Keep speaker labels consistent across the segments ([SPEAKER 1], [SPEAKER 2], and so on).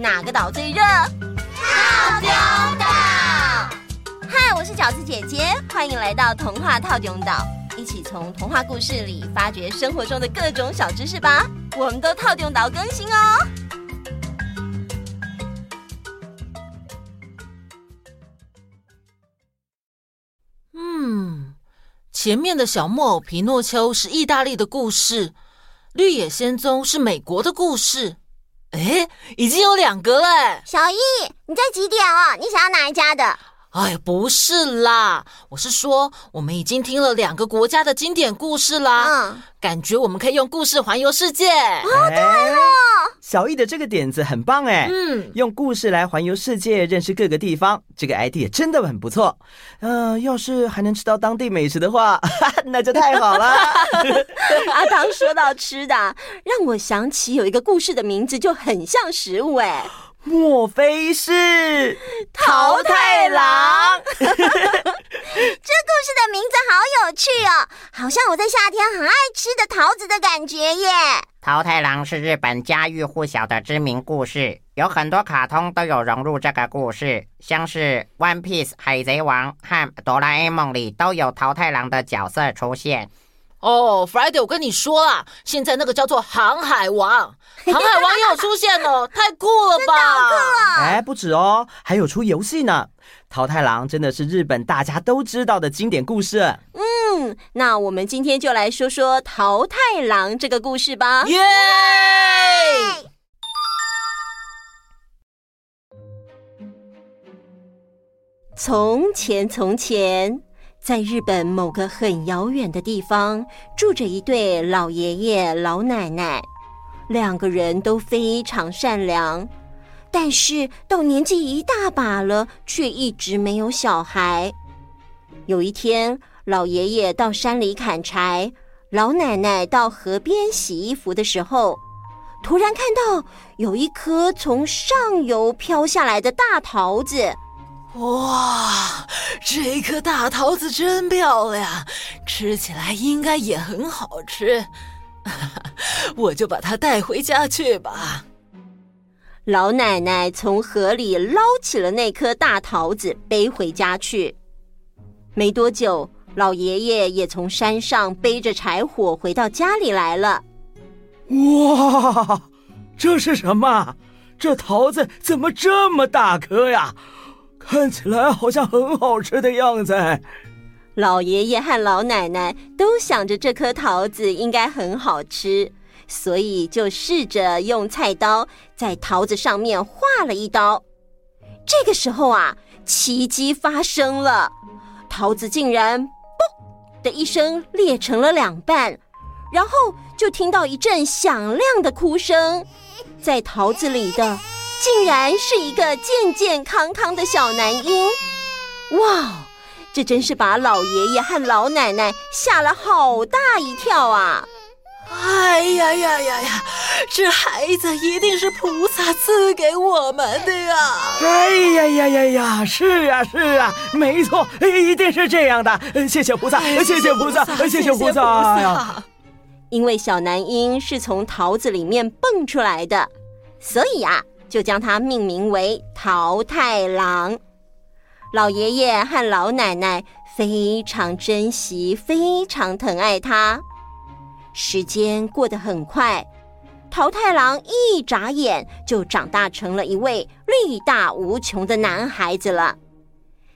[SPEAKER 1] 哪个岛最热？
[SPEAKER 2] 套丁岛。
[SPEAKER 1] 嗨，我是饺子姐姐，欢迎来到童话套丁岛，一起从童话故事里发掘生活中的各种小知识吧。我们都套丁岛更新哦。
[SPEAKER 3] 嗯，前面的小木偶皮诺丘是意大利的故事，绿野仙踪是美国的故事。哎，已经有两个了。
[SPEAKER 2] 小易，你在几点啊？你想要哪一家的？
[SPEAKER 3] 哎，不是啦，我是说，我们已经听了两个国家的经典故事啦。嗯，感觉我们可以用故事环游世界。
[SPEAKER 2] 哦，对了。
[SPEAKER 4] 小易的这个点子很棒哎。
[SPEAKER 3] 嗯，
[SPEAKER 4] 用故事来环游世界，认识各个地方，这个 idea 真的很不错。嗯、呃，要是还能吃到当地美食的话，那就太好了。
[SPEAKER 1] 阿唐说到吃的，让我想起有一个故事的名字就很像食物哎。
[SPEAKER 4] 莫非是
[SPEAKER 1] 桃太郎？
[SPEAKER 2] 这故事的名字好有趣哦，好像我在夏天很爱吃的桃子的感觉耶。
[SPEAKER 5] 桃太郎是日本家喻户晓的知名故事，有很多卡通都有融入这个故事，像是《One Piece》海贼王和《哆啦 A 梦》里都有桃太郎的角色出现。
[SPEAKER 3] 哦，Friday，我跟你说啦，现在那个叫做航海王，航海王也有出现哦，太酷了吧！
[SPEAKER 4] 哎，不止哦，还有出游戏呢。桃太郎真的是日本大家都知道的经典故事。
[SPEAKER 1] 嗯，那我们今天就来说说桃太郎这个故事吧。
[SPEAKER 3] 耶！
[SPEAKER 1] 从前，从前。在日本某个很遥远的地方，住着一对老爷爷老奶奶，两个人都非常善良，但是到年纪一大把了，却一直没有小孩。有一天，老爷爷到山里砍柴，老奶奶到河边洗衣服的时候，突然看到有一颗从上游飘下来的大桃子。
[SPEAKER 3] 哇，这颗大桃子真漂亮，吃起来应该也很好吃。我就把它带回家去吧。
[SPEAKER 1] 老奶奶从河里捞起了那颗大桃子，背回家去。没多久，老爷爷也从山上背着柴火回到家里来了。
[SPEAKER 4] 哇，这是什么？这桃子怎么这么大颗呀？看起来好像很好吃的样子。
[SPEAKER 1] 老爷爷和老奶奶都想着这颗桃子应该很好吃，所以就试着用菜刀在桃子上面划了一刀。这个时候啊，奇迹发生了，桃子竟然“嘣”的一声裂成了两半，然后就听到一阵响亮的哭声，在桃子里的。竟然是一个健健康康的小男婴！哇，这真是把老爷爷和老奶奶吓了好大一跳啊！
[SPEAKER 3] 哎呀呀呀呀，这孩子一定是菩萨赐给我们的呀！
[SPEAKER 4] 哎呀呀呀呀，是啊是啊，没错，一定是这样的。谢谢菩萨，谢谢菩萨，谢谢菩萨呀！
[SPEAKER 1] 因为小男婴是从桃子里面蹦出来的，所以啊。就将它命名为桃太郎。老爷爷和老奶奶非常珍惜，非常疼爱他。时间过得很快，桃太郎一眨眼就长大成了一位力大无穷的男孩子了。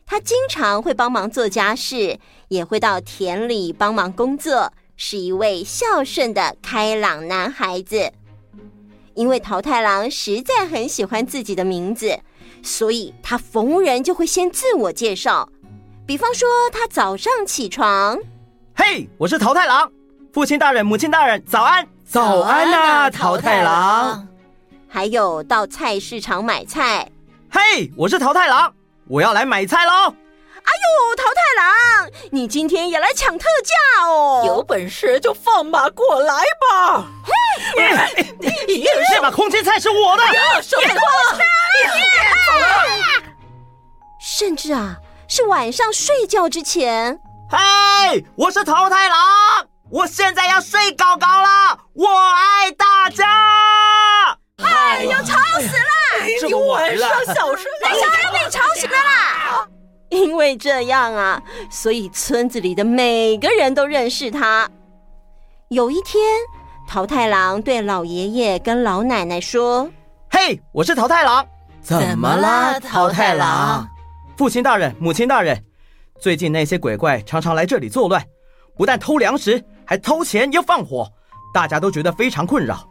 [SPEAKER 1] 他经常会帮忙做家事，也会到田里帮忙工作，是一位孝顺的开朗男孩子。因为桃太郎实在很喜欢自己的名字，所以他逢人就会先自我介绍。比方说，他早上起床，
[SPEAKER 4] 嘿，我是桃太郎。父亲大人、母亲大人，早安！早安啊，桃太郎。
[SPEAKER 1] 还有到菜市场买菜，
[SPEAKER 4] 嘿，我是桃太郎，我要来买菜喽。
[SPEAKER 1] 哎呦，桃太郎，你今天也来抢特价哦！
[SPEAKER 3] 有本事就放马过来吧！
[SPEAKER 4] 嘿，你这把空心菜是我的，
[SPEAKER 3] 说实话。
[SPEAKER 1] 甚至啊，是晚上睡觉之前。
[SPEAKER 4] 嘿，我是桃太郎，我现在要睡高高了，我爱大家。
[SPEAKER 1] 哎呦，吵死了！
[SPEAKER 3] 你晚上小声，
[SPEAKER 2] 小孩被吵醒了啦！
[SPEAKER 1] 因为这样啊，所以村子里的每个人都认识他。有一天，桃太郎对老爷爷跟老奶奶说：“
[SPEAKER 4] 嘿，我是桃太郎。
[SPEAKER 3] 怎么啦，桃太郎？
[SPEAKER 4] 父亲大人，母亲大人，最近那些鬼怪常常来这里作乱，不但偷粮食，还偷钱又放火，大家都觉得非常困扰。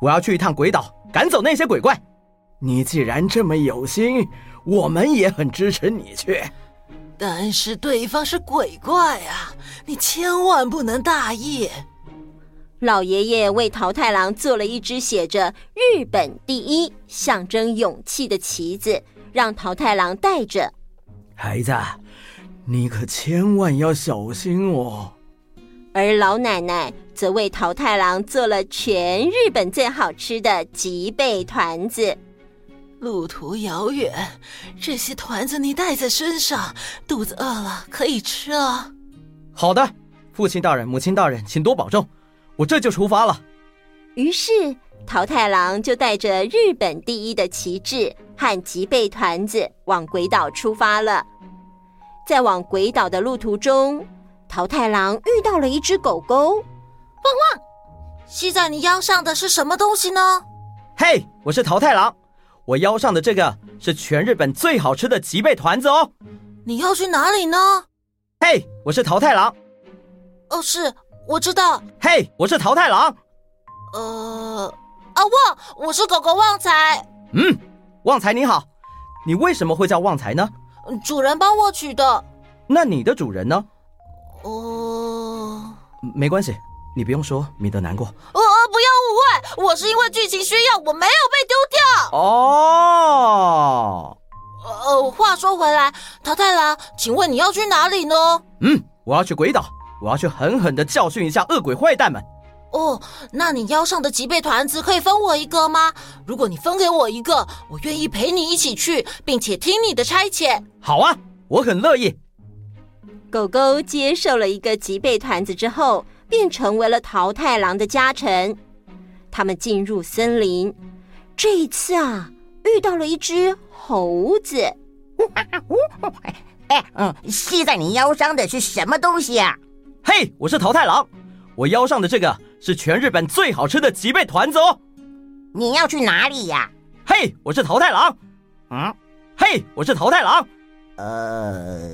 [SPEAKER 4] 我要去一趟鬼岛，赶走那些鬼怪。你既然这么有心，我们也很支持你去。
[SPEAKER 3] 但是对方是鬼怪啊，你千万不能大意。”
[SPEAKER 1] 老爷爷为桃太郎做了一只写着“日本第一”象征勇气的旗子，让桃太郎带着。
[SPEAKER 4] 孩子，你可千万要小心哦。
[SPEAKER 1] 而老奶奶则为桃太郎做了全日本最好吃的吉贝团子。
[SPEAKER 3] 路途遥远，这些团子你带在身上，肚子饿了可以吃哦。
[SPEAKER 4] 好的，父亲大人、母亲大人，请多保重。我这就出发了。
[SPEAKER 1] 于是桃太郎就带着日本第一的旗帜和吉贝团子往鬼岛出发了。在往鬼岛的路途中，桃太郎遇到了一只狗狗。
[SPEAKER 2] 汪汪！系在你腰上的是什么东西呢？
[SPEAKER 4] 嘿，我是桃太郎，我腰上的这个是全日本最好吃的脊背团子哦。
[SPEAKER 2] 你要去哪里呢？
[SPEAKER 4] 嘿，我是桃太郎。
[SPEAKER 2] 哦，是。我知道，
[SPEAKER 4] 嘿，我是桃太郎。
[SPEAKER 2] 呃，啊旺，我是狗狗旺财。
[SPEAKER 4] 嗯，旺财你好，你为什么会叫旺财呢？
[SPEAKER 2] 主人帮我取的。
[SPEAKER 4] 那你的主人呢？
[SPEAKER 2] 哦、呃，
[SPEAKER 4] 没关系，你不用说，免得难过。
[SPEAKER 2] 呃，不要误会，我是因为剧情需要，我没有。
[SPEAKER 4] 哦。
[SPEAKER 2] 呃，话说回来，桃太郎，请问你要去哪里呢？
[SPEAKER 4] 嗯，我要去鬼岛。我要去狠狠的教训一下恶鬼坏蛋们。
[SPEAKER 2] 哦，那你腰上的脊背团子可以分我一个吗？如果你分给我一个，我愿意陪你一起去，并且听你的差遣。
[SPEAKER 4] 好啊，我很乐意。
[SPEAKER 1] 狗狗接受了一个脊背团子之后，便成为了桃太郎的家臣。他们进入森林，这一次啊，遇到了一只猴子。
[SPEAKER 5] 哎，嗯，系在你腰上的是什么东西啊？
[SPEAKER 4] 嘿，我是桃太郎，我腰上的这个是全日本最好吃的脊背团子哦。
[SPEAKER 5] 你要去哪里呀？
[SPEAKER 4] 嘿，我是桃太郎。
[SPEAKER 5] 嗯，
[SPEAKER 4] 嘿，我是桃太郎。
[SPEAKER 5] 呃，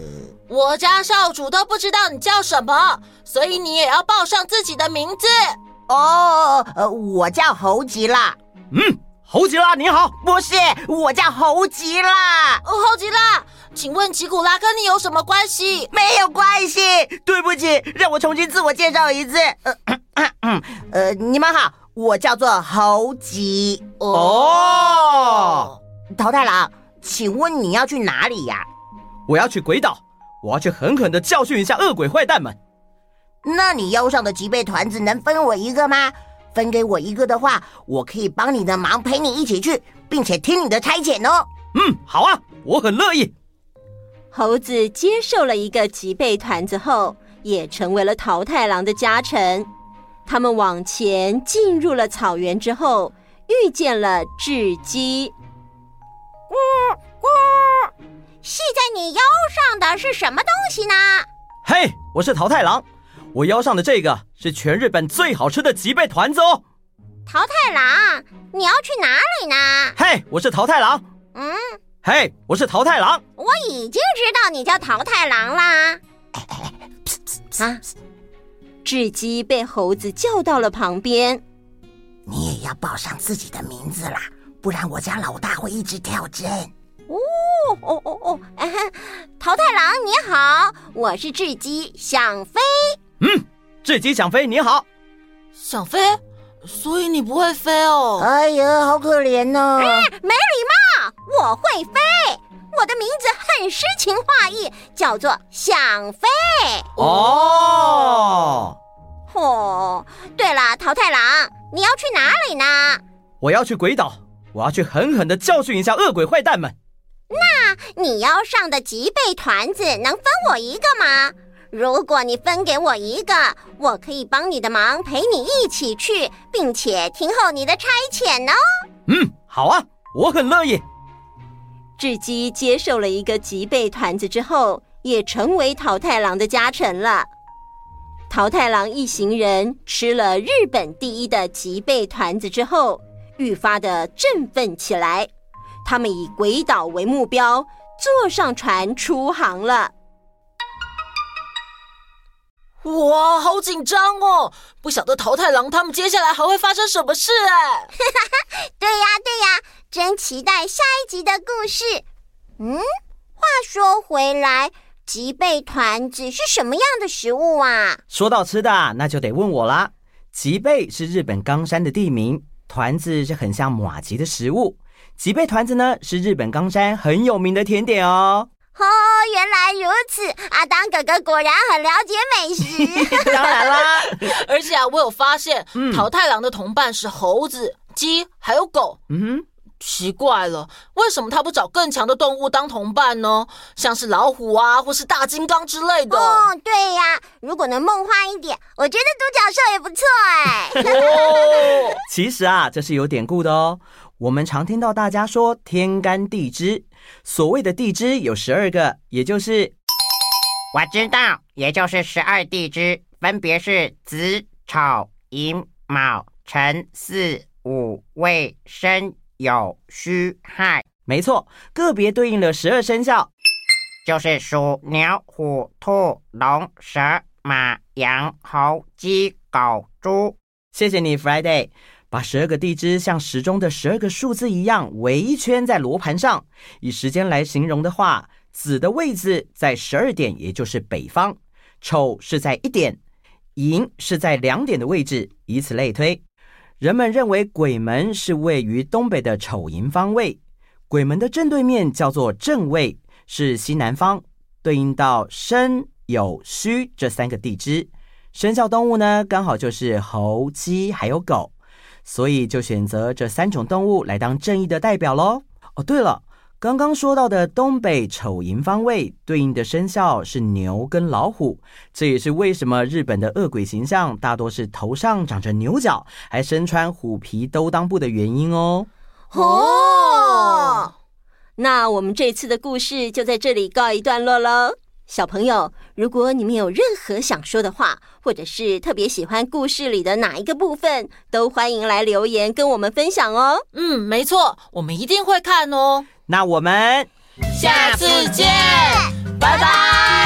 [SPEAKER 2] 我家少主都不知道你叫什么，所以你也要报上自己的名字。
[SPEAKER 5] 哦，呃，我叫猴吉啦。
[SPEAKER 4] 嗯，猴吉拉你好。
[SPEAKER 5] 不是，我叫猴吉拉。
[SPEAKER 2] 哦，猴吉拉。请问吉古拉跟你有什么关系？
[SPEAKER 5] 没有关系。对不起，让我重新自我介绍一次。呃，呃，呃，你们好，我叫做猴吉。
[SPEAKER 4] 哦，
[SPEAKER 5] 桃太郎，请问你要去哪里呀？
[SPEAKER 4] 我要去鬼岛，我要去狠狠的教训一下恶鬼坏蛋们。
[SPEAKER 5] 那你腰上的脊背团子能分我一个吗？分给我一个的话，我可以帮你的忙，陪你一起去，并且听你的差遣哦。
[SPEAKER 4] 嗯，好啊，我很乐意。
[SPEAKER 1] 猴子接受了一个脊背团子后，也成为了桃太郎的家臣。他们往前进入了草原之后，遇见了雉鸡。
[SPEAKER 2] 咕咕，系在你腰上的是什么东西呢？
[SPEAKER 4] 嘿，我是桃太郎，我腰上的这个是全日本最好吃的脊背团子哦。
[SPEAKER 2] 桃太郎，你要去哪里呢？
[SPEAKER 4] 嘿，我是桃太郎。
[SPEAKER 2] 嗯。
[SPEAKER 4] 嘿，hey, 我是桃太郎。
[SPEAKER 2] 我已经知道你叫桃太郎啦。
[SPEAKER 1] 啊！雉鸡被猴子叫到了旁边。
[SPEAKER 5] 你也要报上自己的名字啦，不然我家老大会一直跳针。
[SPEAKER 2] 哦哦哦哦！桃太郎你好，我是雉鸡想飞。
[SPEAKER 4] 嗯，自己想飞你好。
[SPEAKER 2] 想飞？所以你不会飞哦？
[SPEAKER 5] 哎呀，好可怜哦！
[SPEAKER 2] 哎，没礼貌。我会飞，我的名字很诗情画意，叫做想飞。
[SPEAKER 4] 哦，
[SPEAKER 2] 哦，对了，桃太郎，你要去哪里呢？
[SPEAKER 4] 我要去鬼岛，我要去狠狠的教训一下恶鬼坏蛋们。
[SPEAKER 2] 那你腰上的脊背团子能分我一个吗？如果你分给我一个，我可以帮你的忙，陪你一起去，并且听候你的差遣哦。
[SPEAKER 4] 嗯，好啊，我很乐意。
[SPEAKER 1] 雉鸡接受了一个吉备团子之后，也成为桃太郎的家臣了。桃太郎一行人吃了日本第一的吉备团子之后，愈发的振奋起来。他们以鬼岛为目标，坐上船出航了。
[SPEAKER 3] 哇，好紧张哦！不晓得桃太郎他们接下来还会发生什么事哎。
[SPEAKER 2] 对呀，对呀，真期待下一集的故事。嗯，话说回来。吉备团子是什么样的食物啊？
[SPEAKER 4] 说到吃的，那就得问我啦。吉备是日本冈山的地名，团子是很像马吉的食物。吉备团子呢，是日本冈山很有名的甜点哦。
[SPEAKER 2] 哦，原来如此，阿当哥哥果然很了解美食。
[SPEAKER 4] 当然啦，
[SPEAKER 3] 而且啊，我有发现，嗯、桃太郎的同伴是猴子、鸡还有狗。嗯哼。奇怪了，为什么他不找更强的动物当同伴呢？像是老虎啊，或是大金刚之类的。
[SPEAKER 2] 哦，对呀，如果能梦幻一点，我觉得独角兽也不错哎。
[SPEAKER 4] 哦，其实啊，这是有典故的哦。我们常听到大家说天干地支，所谓的地支有十二个，也就是
[SPEAKER 5] 我知道，也就是十二地支，分别是子、丑、寅、卯、辰、巳、午、未、申。酉戌亥，
[SPEAKER 4] 没错，个别对应了十二生肖，
[SPEAKER 5] 就是鼠、牛、虎、兔、龙、蛇、马、羊、猴、鸡、狗、猪。
[SPEAKER 4] 谢谢你，Friday，把十二个地支像时钟的十二个数字一样围一圈在罗盘上。以时间来形容的话，子的位置在十二点，也就是北方；丑是在一点，寅是在两点的位置，以此类推。人们认为鬼门是位于东北的丑寅方位，鬼门的正对面叫做正位，是西南方，对应到申酉戌这三个地支。生肖动物呢，刚好就是猴、鸡还有狗，所以就选择这三种动物来当正义的代表喽。哦，对了。刚刚说到的东北丑寅方位对应的生肖是牛跟老虎，这也是为什么日本的恶鬼形象大多是头上长着牛角，还身穿虎皮兜裆布的原因哦。
[SPEAKER 1] 哦，那我们这次的故事就在这里告一段落喽。小朋友，如果你们有任何想说的话，或者是特别喜欢故事里的哪一个部分，都欢迎来留言跟我们分享哦。
[SPEAKER 3] 嗯，没错，我们一定会看哦。
[SPEAKER 4] 那我们
[SPEAKER 3] 下次见，拜拜。